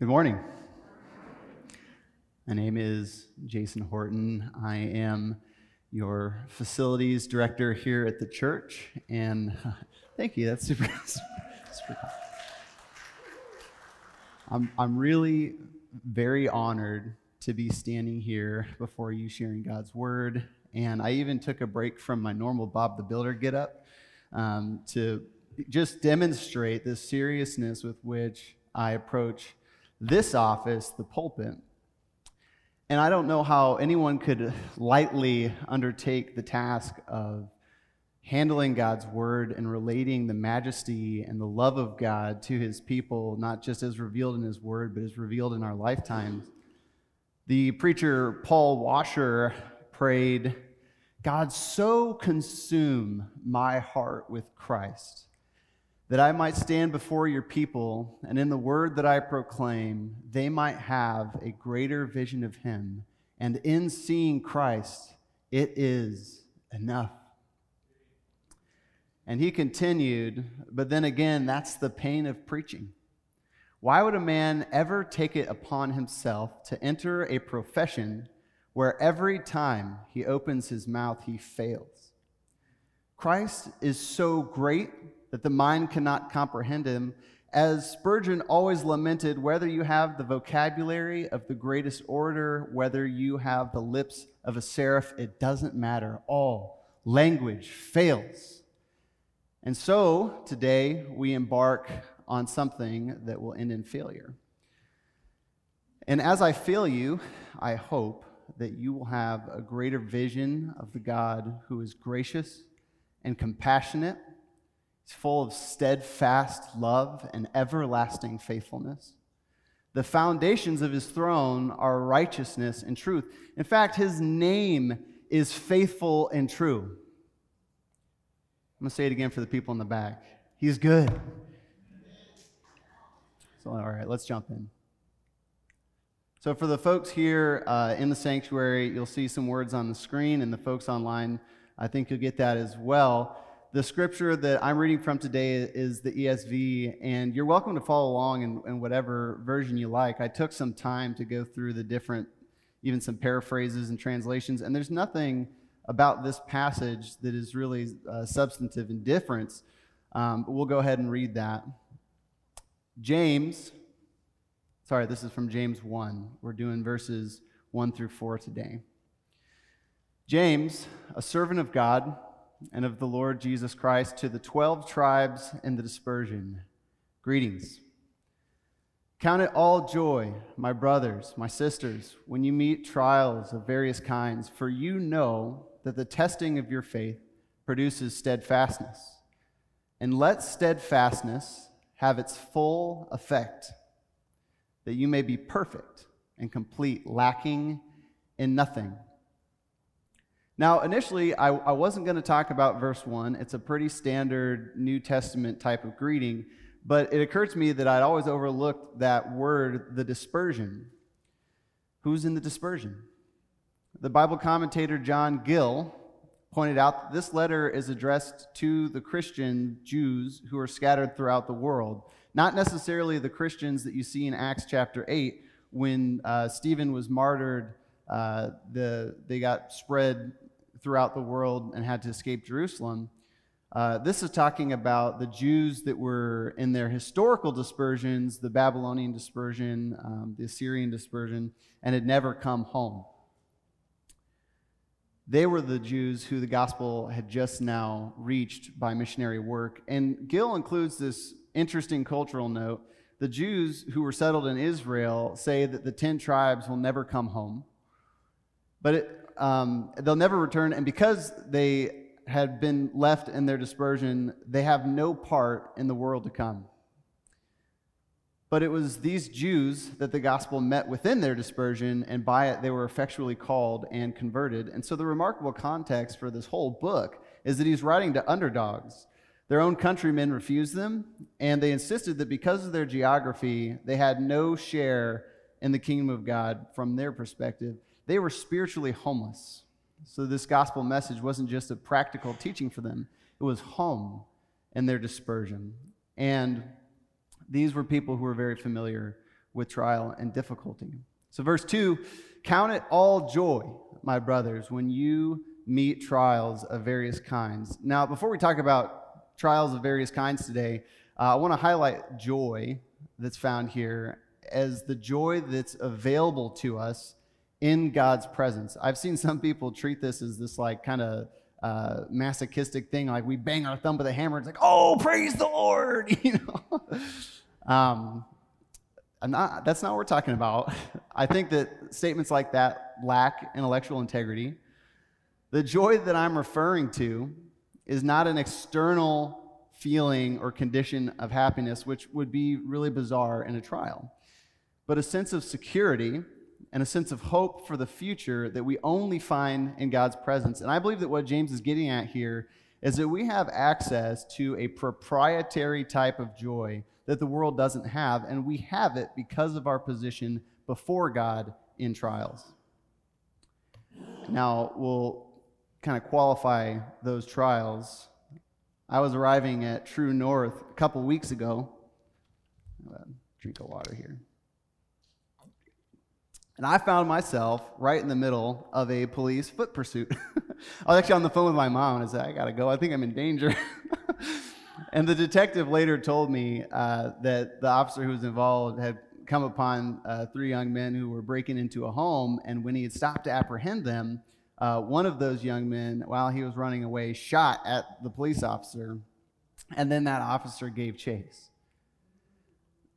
Good morning. My name is Jason Horton. I am your facilities director here at the church, and thank you. That's super. super cool. I'm, I'm really very honored to be standing here before you sharing God's word. And I even took a break from my normal Bob the Builder get up um, to just demonstrate the seriousness with which I approach this office, the pulpit. And I don't know how anyone could lightly undertake the task of handling God's word and relating the majesty and the love of God to his people, not just as revealed in his word, but as revealed in our lifetimes. The preacher Paul Washer prayed, God, so consume my heart with Christ that I might stand before your people, and in the word that I proclaim, they might have a greater vision of him. And in seeing Christ, it is enough. And he continued, but then again, that's the pain of preaching. Why would a man ever take it upon himself to enter a profession where every time he opens his mouth, he fails? Christ is so great that the mind cannot comprehend him. As Spurgeon always lamented, whether you have the vocabulary of the greatest orator, whether you have the lips of a seraph, it doesn't matter. All language fails. And so today we embark on something that will end in failure. And as I fail you, I hope that you will have a greater vision of the God who is gracious and compassionate He's full of steadfast love and everlasting faithfulness. The foundations of his throne are righteousness and truth. In fact, his name is faithful and true. I'm going to say it again for the people in the back. He's good. So, all right, let's jump in. So, for the folks here uh, in the sanctuary, you'll see some words on the screen, and the folks online, I think you'll get that as well. The scripture that I'm reading from today is the ESV, and you're welcome to follow along in, in, whatever version you like. I took some time to go through the different, even some paraphrases and translations, and there's nothing about this passage that is really uh, substantive in difference. Um, we'll go ahead and read that. James, sorry, this is from James 1. We're doing verses 1 through 4 today. James, a servant of God, and of the Lord Jesus Christ to the 12 tribes in the dispersion. Greetings. Count it all joy, my brothers, my sisters, when you meet trials of various kinds, for you know that the testing of your faith produces steadfastness. And let steadfastness have its full effect, that you may be perfect and complete, lacking in nothing. Now, initially, I, I wasn't going to talk about verse 1. It's a pretty standard New Testament type of greeting, but it occurred to me that I'd always overlooked that word, the dispersion. Who's in the dispersion? The Bible commentator John Gill pointed out that this letter is addressed to the Christian Jews who are scattered throughout the world, not necessarily the Christians that you see in Acts chapter 8 when uh, Stephen was martyred. Uh, the, they got spread throughout the world and had to escape Jerusalem. Uh, this is talking about the Jews that were in their historical dispersions, the Babylonian dispersion, um, the Assyrian dispersion, and had never come home. They were the Jews who the gospel had just now reached by missionary work. And Gill includes this interesting cultural note. The Jews who were settled in Israel say that the 10 tribes will never come home. But it, um, they'll never return, and because they had been left in their dispersion, they have no part in the world to come. But it was these Jews that the gospel met within their dispersion, and by it they were effectually called and converted. And so the remarkable context for this whole book is that he's writing to underdogs. Their own countrymen refused them, and they insisted that because of their geography, they had no share in the kingdom of God from their perspective. They were spiritually homeless. So, this gospel message wasn't just a practical teaching for them, it was home in their dispersion. And these were people who were very familiar with trial and difficulty. So, verse 2 Count it all joy, my brothers, when you meet trials of various kinds. Now, before we talk about trials of various kinds today, uh, I want to highlight joy that's found here as the joy that's available to us in God's presence. I've seen some people treat this as this like kind of uh, masochistic thing, like we bang our thumb with a hammer. It's like, oh, praise the Lord, you know. um, not, that's not what we're talking about. I think that statements like that lack intellectual integrity. The joy that I'm referring to is not an external feeling or condition of happiness, which would be really bizarre in a trial, but a sense of security and a sense of hope for the future that we only find in God's presence. And I believe that what James is getting at here is that we have access to a proprietary type of joy that the world doesn't have, and we have it because of our position before God in trials. Now, we'll kind of qualify those trials. I was arriving at True North a couple weeks ago. Drink of water here. And I found myself right in the middle of a police foot pursuit. I was actually on the phone with my mom and I said, I gotta go. I think I'm in danger. And the detective later told me uh, that the officer who was involved had come upon uh, three young men who were breaking into a home, and when he had stopped to apprehend them, uh, one of those young men, while he was running away, shot at the police officer, and then that officer gave chase.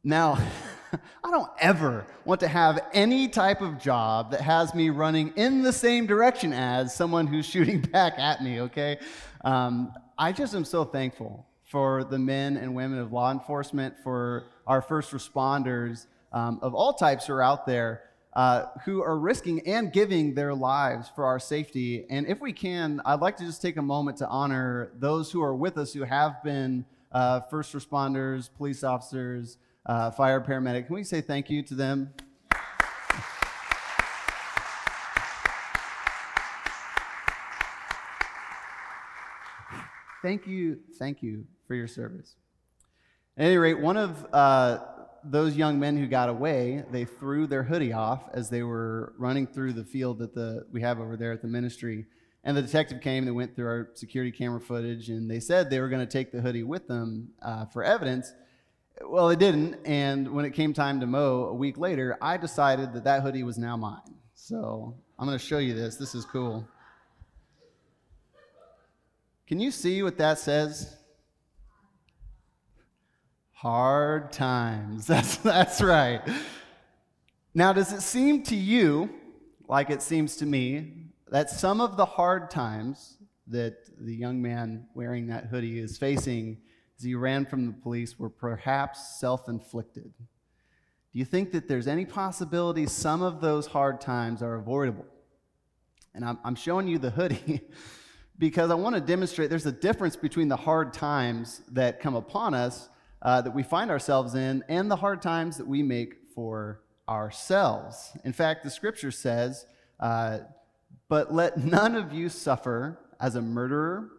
Now, I don't ever want to have any type of job that has me running in the same direction as someone who's shooting back at me, okay? Um, I just am so thankful for the men and women of law enforcement, for our first responders um, of all types who are out there uh, who are risking and giving their lives for our safety. And if we can, I'd like to just take a moment to honor those who are with us who have been uh, first responders, police officers, uh, fire paramedic. Can we say thank you to them? thank you, thank you for your service. At any rate, one of uh, those young men who got away, they threw their hoodie off as they were running through the field that the, we have over there at the ministry. And the detective came, they went through our security camera footage, and they said they were going to take the hoodie with them uh, for evidence. Well, it didn't. And when it came time to mow a week later, I decided that that hoodie was now mine. So I'm going to show you this. This is cool. Can you see what that says? Hard times. That's, that's right. Now, does it seem to you, like it seems to me, that some of the hard times that the young man wearing that hoodie is facing as he ran from the police were perhaps self inflicted? Do you think that there's any possibility some of those hard times are avoidable? And I'm, I'm showing you the hoodie because I want to demonstrate there's a difference between the hard times that come upon us uh, that we find ourselves in and the hard times that we make for ourselves. In fact, the scripture says, uh, But let none of you suffer as a murderer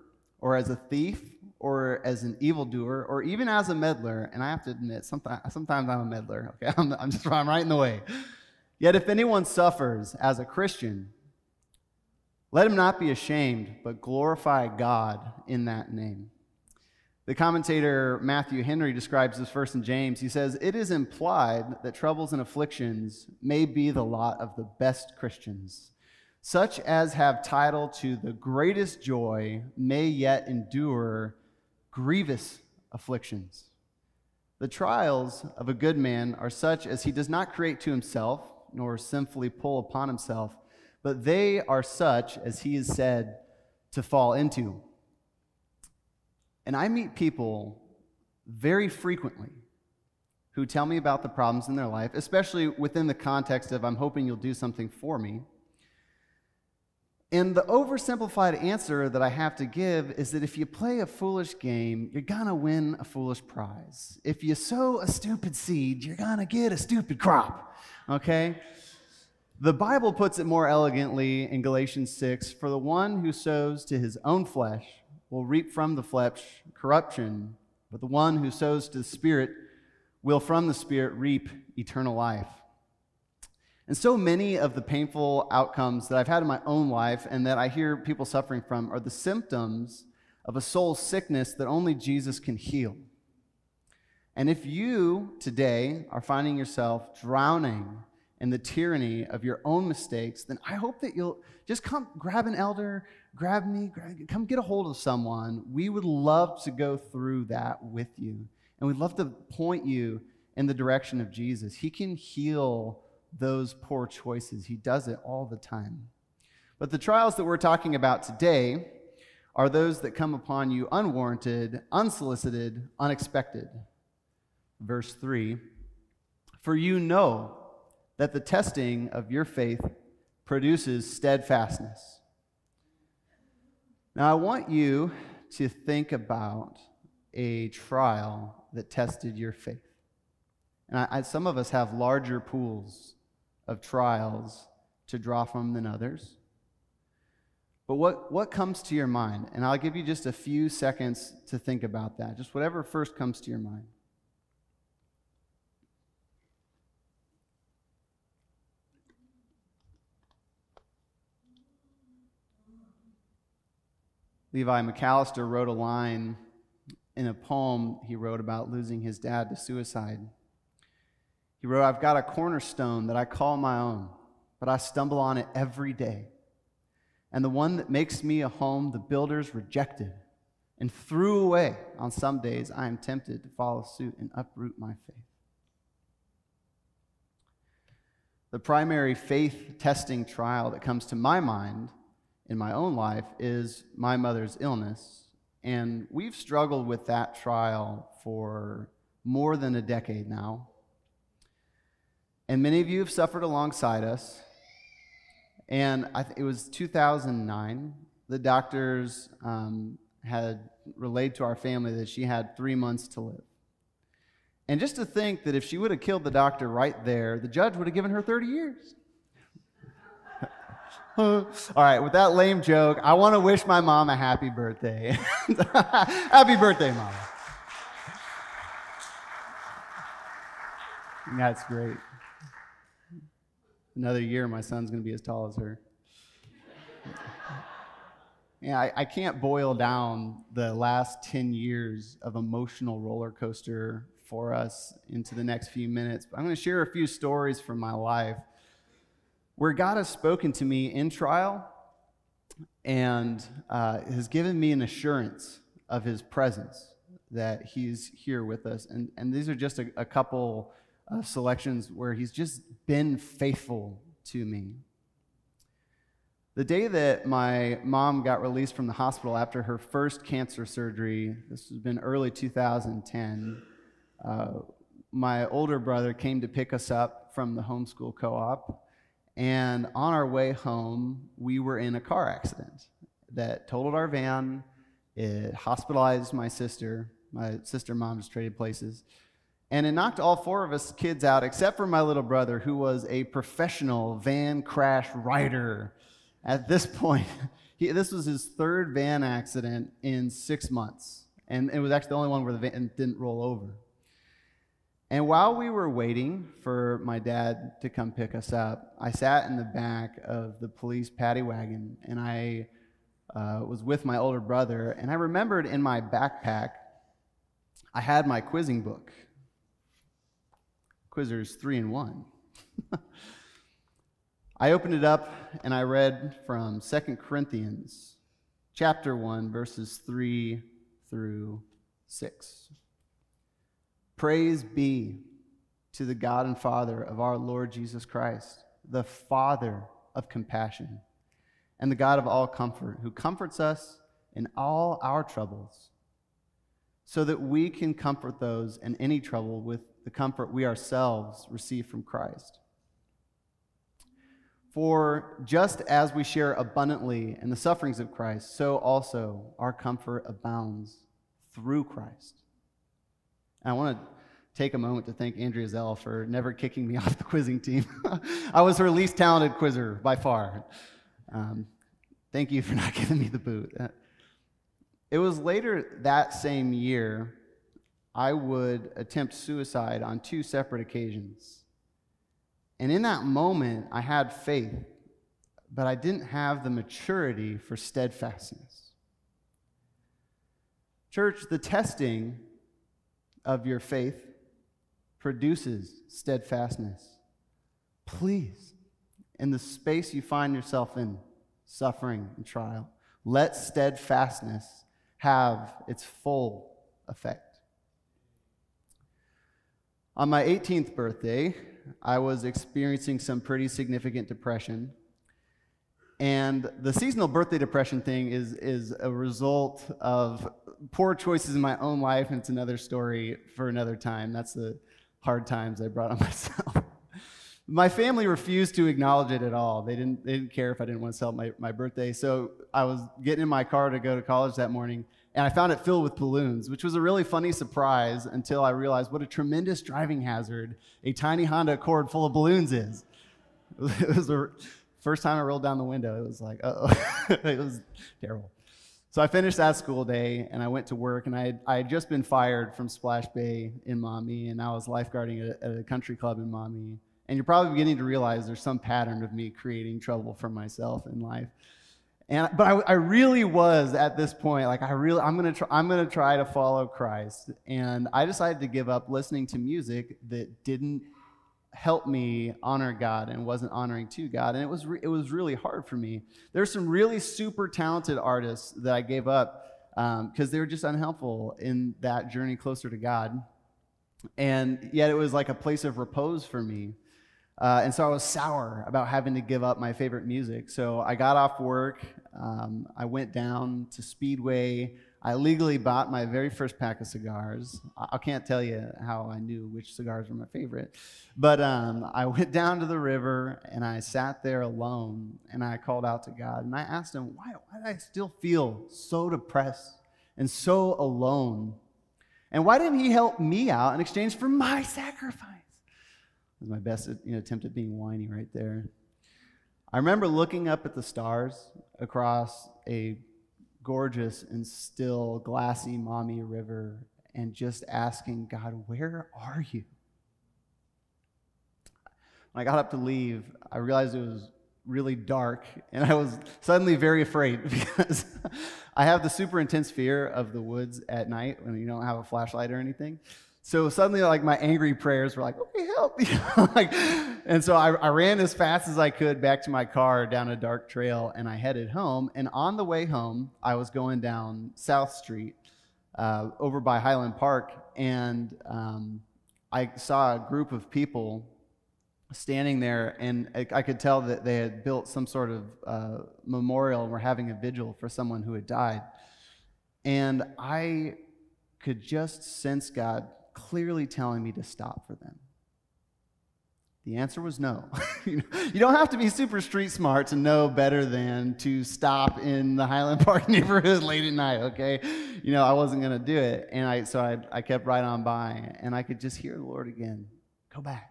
or as a thief or as an evildoer or even as a meddler. And I have to admit, sometimes, sometimes I'm a meddler. Okay, I'm, I'm just I'm right in the way. Yet if anyone suffers as a Christian, let him not be ashamed, but glorify God in that name. The commentator Matthew Henry describes this verse in James. He says, It is implied that troubles and afflictions may be the lot of the best Christians. Such as have title to the greatest joy may yet endure grievous afflictions. The trials of a good man are such as he does not create to himself, nor sinfully pull upon himself, but they are such as he is said to fall into. And I meet people very frequently who tell me about the problems in their life, especially within the context of, I'm hoping you'll do something for me. And the oversimplified answer that I have to give is that if you play a foolish game, you're gonna win a foolish prize. If you sow a stupid seed, you're gonna get a stupid crop. Okay? The Bible puts it more elegantly in Galatians 6 For the one who sows to his own flesh will reap from the flesh corruption, but the one who sows to the Spirit will from the Spirit reap eternal life. And so many of the painful outcomes that I've had in my own life and that I hear people suffering from are the symptoms of a soul sickness that only Jesus can heal. And if you today are finding yourself drowning in the tyranny of your own mistakes, then I hope that you'll just come grab an elder, grab me, grab, come get a hold of someone. We would love to go through that with you. And we'd love to point you in the direction of Jesus. He can heal those poor choices, He does it all the time. But the trials that we're talking about today are those that come upon you unwarranted, unsolicited, unexpected verse 3 For you know that the testing of your faith produces steadfastness. Now, I want you to think about a trial that tested your faith. And I, I, some of us have larger pools of trials to draw from than others. But what, what comes to your mind? And I'll give you just a few seconds to think about that. Just whatever first comes to your mind. Levi McAllister wrote a line in a poem he wrote about losing his dad to suicide. He wrote, I've got a cornerstone that I call my own, but I stumble on it every day. And the one that makes me a home, the builders rejected and threw away. On some days, I am tempted to follow suit and uproot my faith. The primary faith testing trial that comes to my mind in my own life is my mother's illness. And we've struggled with that trial for more than a decade now. And many of you have suffered alongside us. And th- it was 2009. The doctors um, had relayed to our family that she had three months to live. And just to think that if she would have killed the doctor right there, the judge would have given her 30 years. All right, with that lame joke, I want to wish my mom a happy birthday. happy birthday, mom. That's great. Another year, my son's going to be as tall as her. Yeah, I, I, can't boil down the last 10 years of emotional roller coaster for us into the next few minutes. But I'm going to share a few stories from my life where God has spoken to me in trial and uh, has given me an assurance of his presence that he's here with us. And, and these are just a, a couple uh, selections where he's just been faithful to me. The day that my mom got released from the hospital after her first cancer surgery, this has been early 2010, uh, my older brother came to pick us up from the homeschool co op and on our way home, we were in a car accident that totaled our van. It hospitalized my sister. My sister and mom just traded places. And it knocked all four of us kids out, except for my little brother, who was a professional van crash rider. At this point, he, this was his third van accident in six months. And it was actually the only one where the van didn't roll over. And while we were waiting for my dad to come pick us up, I sat in the back of the police paddy wagon and I uh, was with my older brother. And I remembered in my backpack, I had my quizzing book Quizzers 3 and 1. I opened it up and I read from 2 Corinthians chapter 1, verses 3 through 6. Praise be to the God and Father of our Lord Jesus Christ, the Father of compassion and the God of all comfort, who comforts us in all our troubles, so that we can comfort those in any trouble with the comfort we ourselves receive from Christ. For just as we share abundantly in the sufferings of Christ, so also our comfort abounds through Christ. And I want to take a moment to thank Andrea Zell for never kicking me off the quizzing team. I was her least talented quizzer by far. Um, thank you for not giving me the boot. Uh, it was later that same year I would attempt suicide on two separate occasions And in that moment, I had faith, but I didn't have the maturity for steadfastness. Church, the testing of your faith produces steadfastness. Please, in the space you find yourself in, suffering and trial, let steadfastness have its full effect. On my 18th birthday, I was experiencing some pretty significant depression. And the seasonal birthday depression thing is, is a result of poor choices in my own life, and it's another story for another time. That's the hard times I brought on myself. my family refused to acknowledge it at all. They didn't, they didn't care if I didn't want to celebrate my, my birthday. So I was getting in my car to go to college that morning, and I found it filled with balloons, which was a really funny surprise until I realized what a tremendous driving hazard a tiny Honda Accord full of balloons is. It was the first time I rolled down the window. It was like, oh, it was terrible. So I finished that school day and I went to work, and I had, I had just been fired from Splash Bay in Maumee, and I was lifeguarding at, at a country club in Maumee. And you're probably beginning to realize there's some pattern of me creating trouble for myself in life. And, but I, I, really was at this point like I really I'm gonna try I'm gonna try to follow Christ, and I decided to give up listening to music that didn't help me honor God and wasn't honoring to God, and it was re- it was really hard for me. There's some really super talented artists that I gave up because um, they were just unhelpful in that journey closer to God, and yet it was like a place of repose for me. Uh, and so I was sour about having to give up my favorite music. So I got off work. Um, I went down to Speedway. I legally bought my very first pack of cigars. I, can't tell you how I knew which cigars were my favorite. But um, I went down to the river and I sat there alone and I called out to God. And I asked him, why, why do I still feel so depressed and so alone? And why didn't he help me out in exchange for my sacrifice? It was my best you know, attempt at being whiny right there. I remember looking up at the stars across a gorgeous and still glassy Maumee River and just asking God, where are you? When I got up to leave, I realized it was really dark and I was suddenly very afraid because I have the super intense fear of the woods at night when you don't have a flashlight or anything. So suddenly, like my angry prayers were like, "Okay, help!" You know, like, and so I, I, ran as fast as I could back to my car down a dark trail, and I headed home. And on the way home, I was going down South Street uh, over by Highland Park, and um, I saw a group of people standing there, and I, I, could tell that they had built some sort of uh, memorial and were having a vigil for someone who had died. And I could just sense God clearly telling me to stop for them? The answer was no. you don't have to be super street smart to know better than to stop in the Highland Park neighborhood late at night, okay? You know, I wasn't going to do it. And I, so I, I kept right on by, and I could just hear the Lord again go back.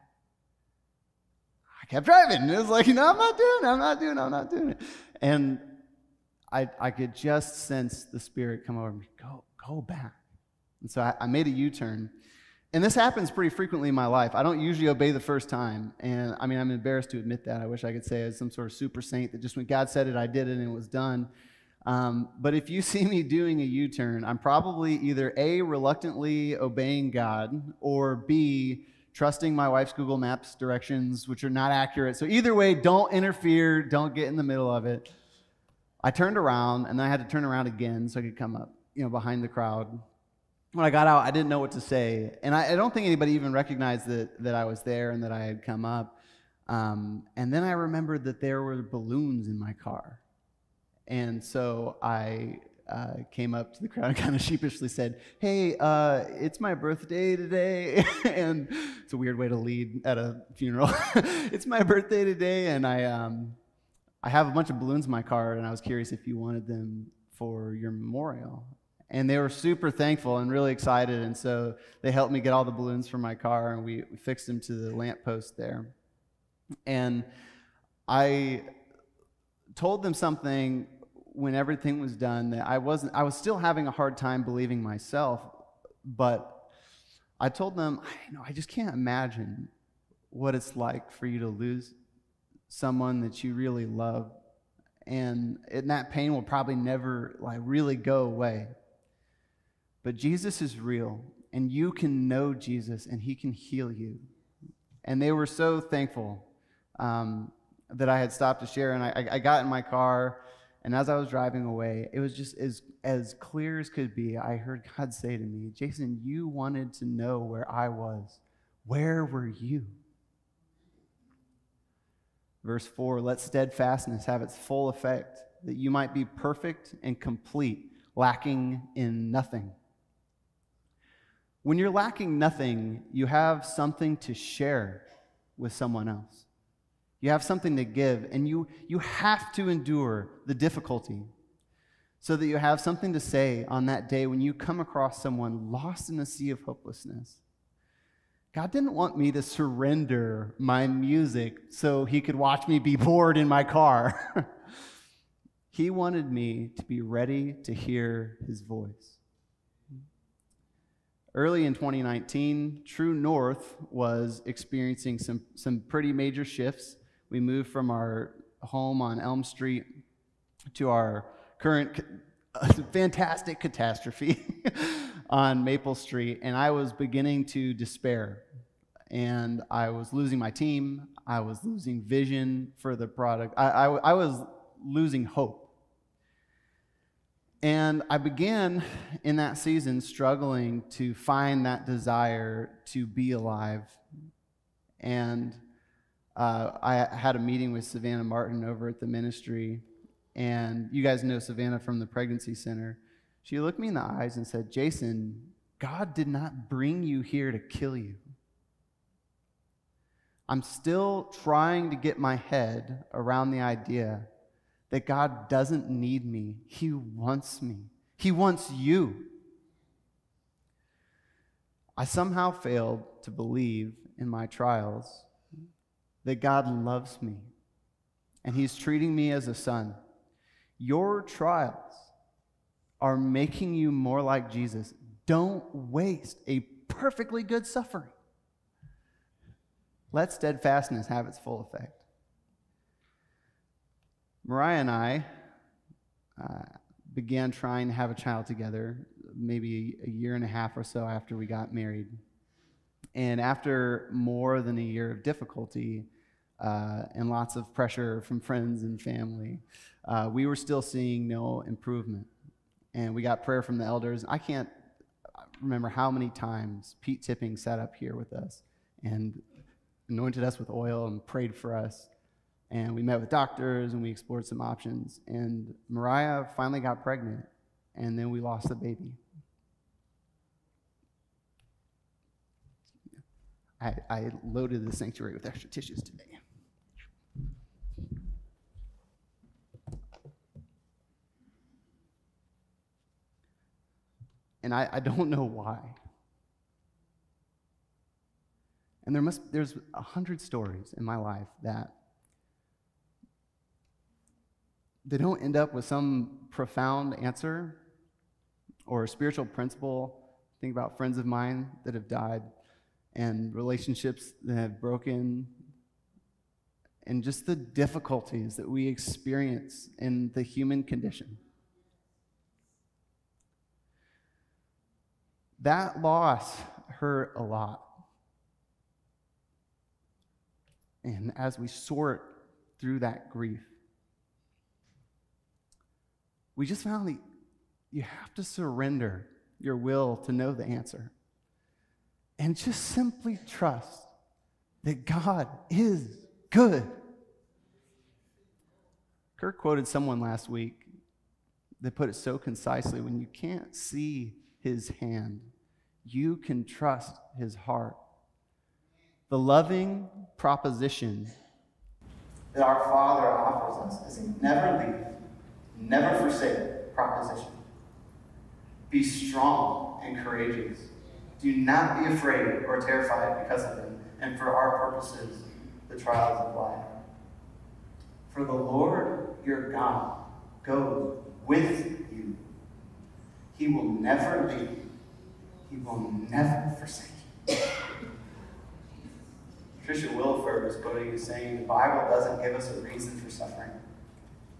I kept driving. And it was like, know, I'm not doing it. I'm not doing it. I'm not doing it. And I, I could just sense the Spirit come over me. Go, go back. And so I, I made a U turn and this happens pretty frequently in my life. I don't usually obey the first time. And I mean, I'm embarrassed to admit that. I wish I could say as some sort of super saint that just when God said it, I did it and it was done. Um, but if you see me doing a U turn, I'm probably either A, reluctantly obeying God, or B, trusting my wife's Google Maps directions, which are not accurate. So either way, don't interfere, don't get in the middle of it. I turned around and I had to turn around again so I could come up, you know, behind the crowd when I got out, I didn't know what to say. And I, I, don't think anybody even recognized that, that I was there and that I had come up. Um, and then I remembered that there were balloons in my car. And so I uh, came up to the crowd and kind of sheepishly said, Hey, uh, it's my birthday today. and it's a weird way to lead at a funeral. it's my birthday today. And I, um, I have a bunch of balloons in my car, and I was curious if you wanted them for your memorial and they were super thankful and really excited. And so they helped me get all the balloons from my car, and we, fixed them to the lamppost there. And I told them something when everything was done that I wasn't. I was still having a hard time believing myself, but I told them, you know, I just can't imagine what it's like for you to lose someone that you really love. And, and that pain will probably never like really go away. But Jesus is real, and you can know Jesus, and he can heal you. And they were so thankful um, that I had stopped to share. And I, I got in my car, and as I was driving away, it was just as, as clear as could be. I heard God say to me, Jason, you wanted to know where I was. Where were you? Verse 4 Let steadfastness have its full effect, that you might be perfect and complete, lacking in nothing. When you're lacking nothing, you have something to share with someone else. You have something to give, and you, you have to endure the difficulty so that you have something to say on that day when you come across someone lost in a sea of hopelessness. God didn't want me to surrender my music so he could watch me be bored in my car. he wanted me to be ready to hear his voice. Early in 2019, True North was experiencing some, some pretty major shifts. We moved from our home on Elm Street to our current fantastic catastrophe on Maple Street, and I was beginning to despair. And I was losing my team. I was losing vision for the product. I, I, I was losing hope. And I began in that season struggling to find that desire to be alive. And uh, I had a meeting with Savannah Martin over at the ministry. And you guys know Savannah from the pregnancy center. She looked me in the eyes and said, Jason, God did not bring you here to kill you. I'm still trying to get my head around the idea that God doesn't need me, He wants me, He wants you. I somehow failed to believe in my trials that God loves me and He's treating me as a son. Your trials are making you more like Jesus. Don't waste a perfectly good suffering. Let steadfastness have its full effect. Mariah and I uh, began trying to have a child together maybe a year and a half or so after we got married. And after more than a year of difficulty uh, and lots of pressure from friends and family, uh, we were still seeing no improvement and we got prayer from the elders. I can't remember how many times Pete Tipping sat up here with us and anointed us with oil and prayed for us. And we met with doctors and we explored some options. And Mariah finally got pregnant, and then we lost the baby. I, I loaded the sanctuary with extra tissues today. and I, I don't know why. And there must there's a hundred stories in my life that they don't end up with some profound answer or a spiritual principle. Think about friends of mine that have died and relationships that have broken and just the difficulties that we experience in the human condition. That loss hurt a lot. And as we sort through that grief, we just found that you have to surrender your will to know the answer. And just simply trust that God is good. Kirk quoted someone last week that put it so concisely when you can't see his hand. You can trust his heart. The loving proposition that our Father offers us is a never leave, never forsake proposition. Be strong and courageous. Do not be afraid or terrified because of them, and for our purposes, the trials of life. For the Lord your God goes with you. he will never leave. you. He will never forsake you. Tricia Williford was quoting as saying, The Bible doesn't give us a reason for suffering.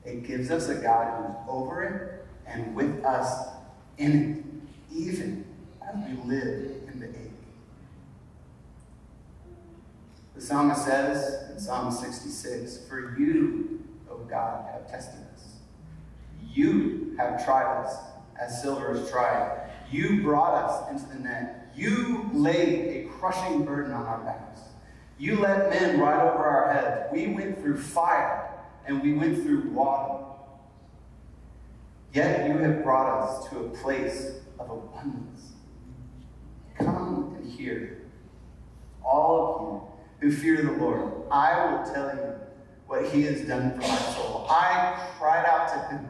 It gives us a God who's over it and with us in it, even as we live in the ache. The psalmist says in Psalm 66 For you, O God, have tested us. You have tried us as silver is tried. You brought us into the net. You laid a crushing burden on our backs. You let men ride over our heads. We went through fire and we went through water. Yet you have brought us to a place of abundance. Come and hear, all of you who fear the Lord. I will tell you what he has done for my soul. I cried out to him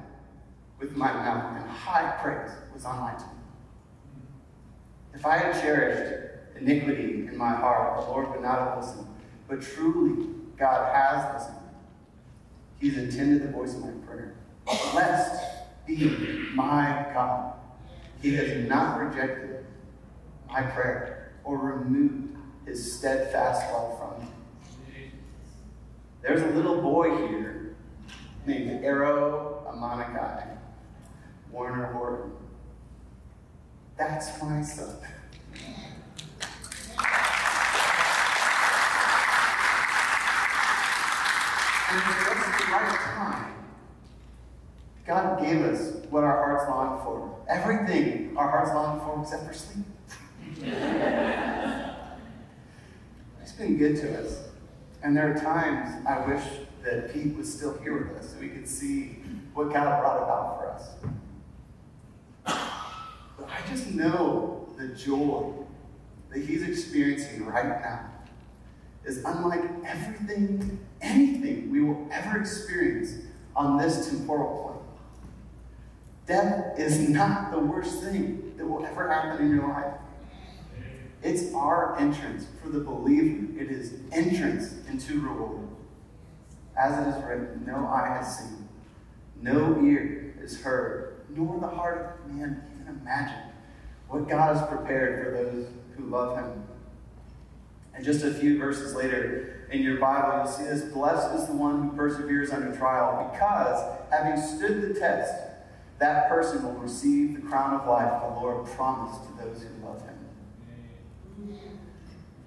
with my mouth, and high praise was on my tongue. If I had cherished iniquity in my heart, the Lord would not have listened. But truly, God has listened. He's attended the voice of my prayer. Blessed be my God. He has not rejected my prayer or removed his steadfast love from me. There's a little boy here named Arrow Amanakai, Warner Horton. That's my son. Time, God gave us what our hearts long for. Everything our hearts long for except for sleep. He's been good to us. And there are times I wish that Pete was still here with us so we could see what God brought about for us. But I just know the joy that he's experiencing right now is unlike everything, anything we will ever experience on this temporal plane. Death is not the worst thing that will ever happen in your life. It's our entrance for the believer. It is entrance into reward. As it is written, no eye has seen, no ear has heard, nor the heart of man even imagined what God has prepared for those who love him. And just a few verses later in your Bible, you'll see this Blessed is the one who perseveres under trial, because having stood the test, that person will receive the crown of life the Lord promised to those who love him.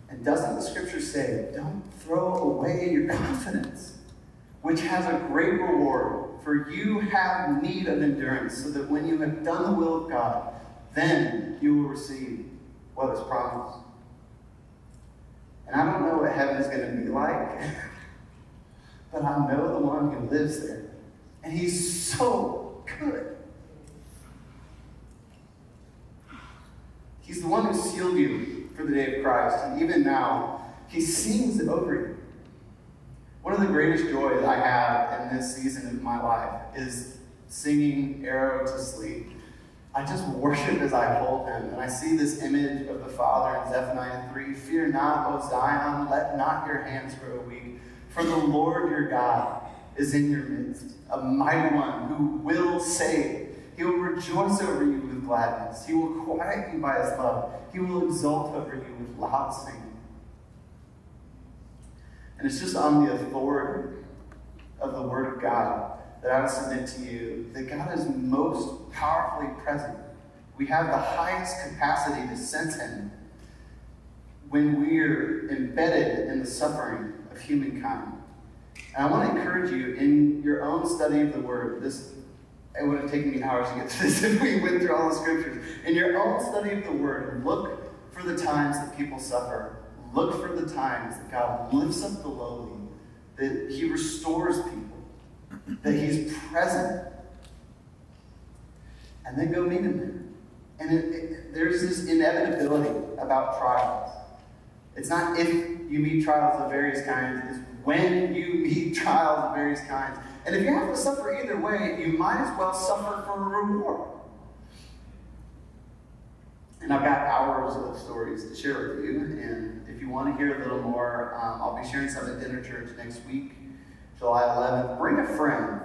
And doesn't the scripture say, don't throw away your confidence, which has a great reward, for you have need of endurance, so that when you have done the will of God, then you will receive what is promised. And I don't know what heaven is going to be like, but I know the one who lives there. And he's so good. He's the one who sealed you for the day of Christ. And even now, he sings over you. One of the greatest joys I have in this season of my life is singing Arrow to Sleep. I just worship as I hold him. And I see this image of the Father in Zephaniah 3 Fear not, O Zion, let not your hands grow weak, for the Lord your God is in your midst, a mighty one who will save. He will rejoice over you with gladness. He will quiet you by his love. He will exult over you with loud singing. And it's just on the authority of the Word of God that I would submit to you that God is most powerfully present. We have the highest capacity to sense Him when we're embedded in the suffering of humankind. And I want to encourage you in your own study of the Word. This it would have taken me hours to get to this if we went through all the scriptures. In your own study of the Word, look for the times that people suffer. Look for the times that God lifts up the lowly, that He restores people, that He's present. And then go meet Him there. And it, it, there's this inevitability about trials. It's not if you meet trials of various kinds, it's when you meet trials of various kinds. And if you have to suffer either way, you might as well suffer for a reward. And I've got hours of stories to share with you. And if you want to hear a little more, um, I'll be sharing some at dinner church next week, July 11th. Bring a friend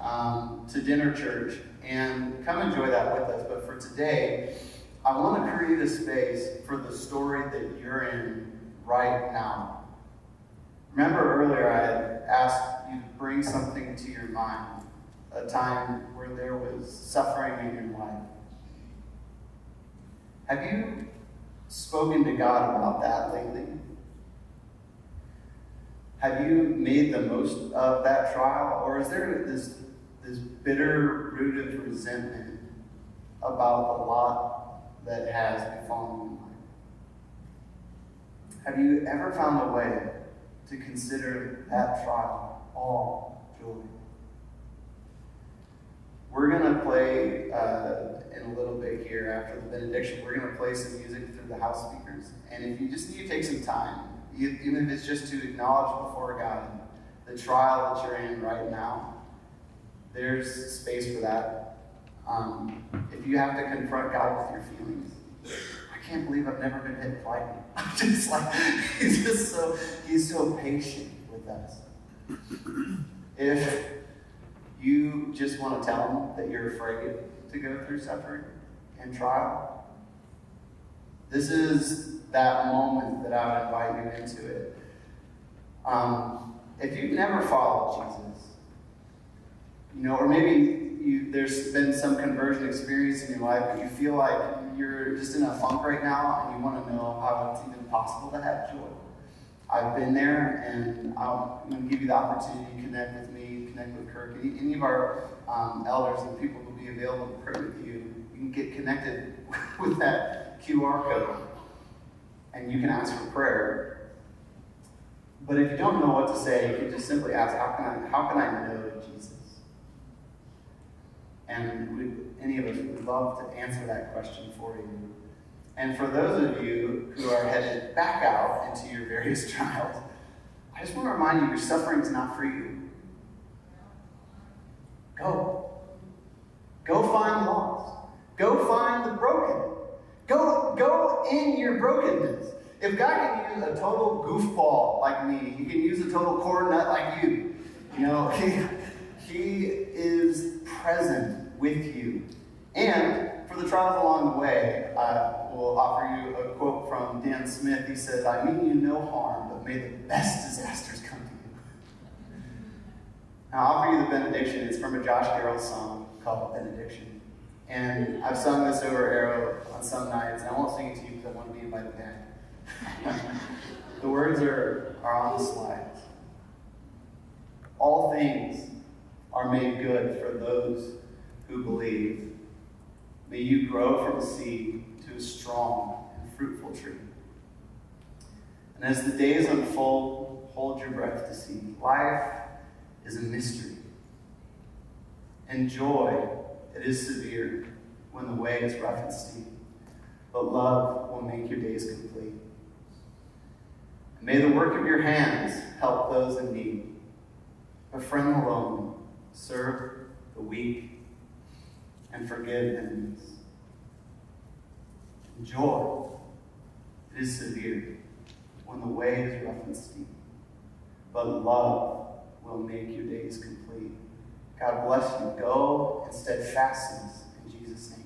um, to dinner church and come enjoy that with us. But for today, I want to create a space for the story that you're in right now. Remember earlier I asked you to bring something to your mind, a time where there was suffering in your life. Have you spoken to God about that lately? Have you made the most of that trial? Or is there this, this bitter root of resentment about the lot that has befallen you? Have you ever found a way to consider that trial all joy? We're going to play uh, in a little bit here after the benediction. We're going to play some music through the house speakers. And if you just need to take some time, even if it's just to acknowledge before God the trial that you're in right now, there's space for that. Um, if you have to confront God with your feelings, I can't believe I've never been hit lightning. I'm just like, he's just so, he's so patient with us. If you just want to tell him that you're afraid to go through suffering and trial, this is that moment that I would invite you into it. Um, if you've never followed Jesus, you know, or maybe you, there's been some conversion experience in your life, but you feel like you're just in a funk right now and you want to know how it's even possible to have joy. I've been there, and I'm going to give you the opportunity to connect with me, connect with Kirk, any, any of our um, elders and people who will be available to pray with you. You can get connected with that QR code, and you can ask for prayer. But if you don't know what to say, you can just simply ask, "How can I? How can I know Jesus?" And we, any of us would love to answer that question for you. And for those of you who are headed back out into your various trials, I just want to remind you your suffering is not for you. Go. Go find the lost. Go find the broken. Go, go in your brokenness. If God can use a total goofball like me, He can use a total corn nut like you. You know, He, he is present with you. And for the trials along the way, I will offer you a quote from Dan Smith. He says, I mean you no harm, but may the best disasters come to you. Now, I'll offer you the benediction. It's from a Josh Garrels song called Benediction. And I've sung this over Arrow on some nights, and I won't sing it to you because I want to be by the band. the words are, are on the slides. All things are made good for those who believe. May you grow from a seed to a strong and fruitful tree. And as the days unfold, hold your breath to see. Life is a mystery. And joy, it is severe when the way is rough and steep. But love will make your days complete. And may the work of your hands help those in need. Befriend the lonely, serve the weak, and forgive enemies. Joy, it is severe when the way is rough and steep, but love will make your days complete. God bless you. Go in steadfastness in Jesus' name.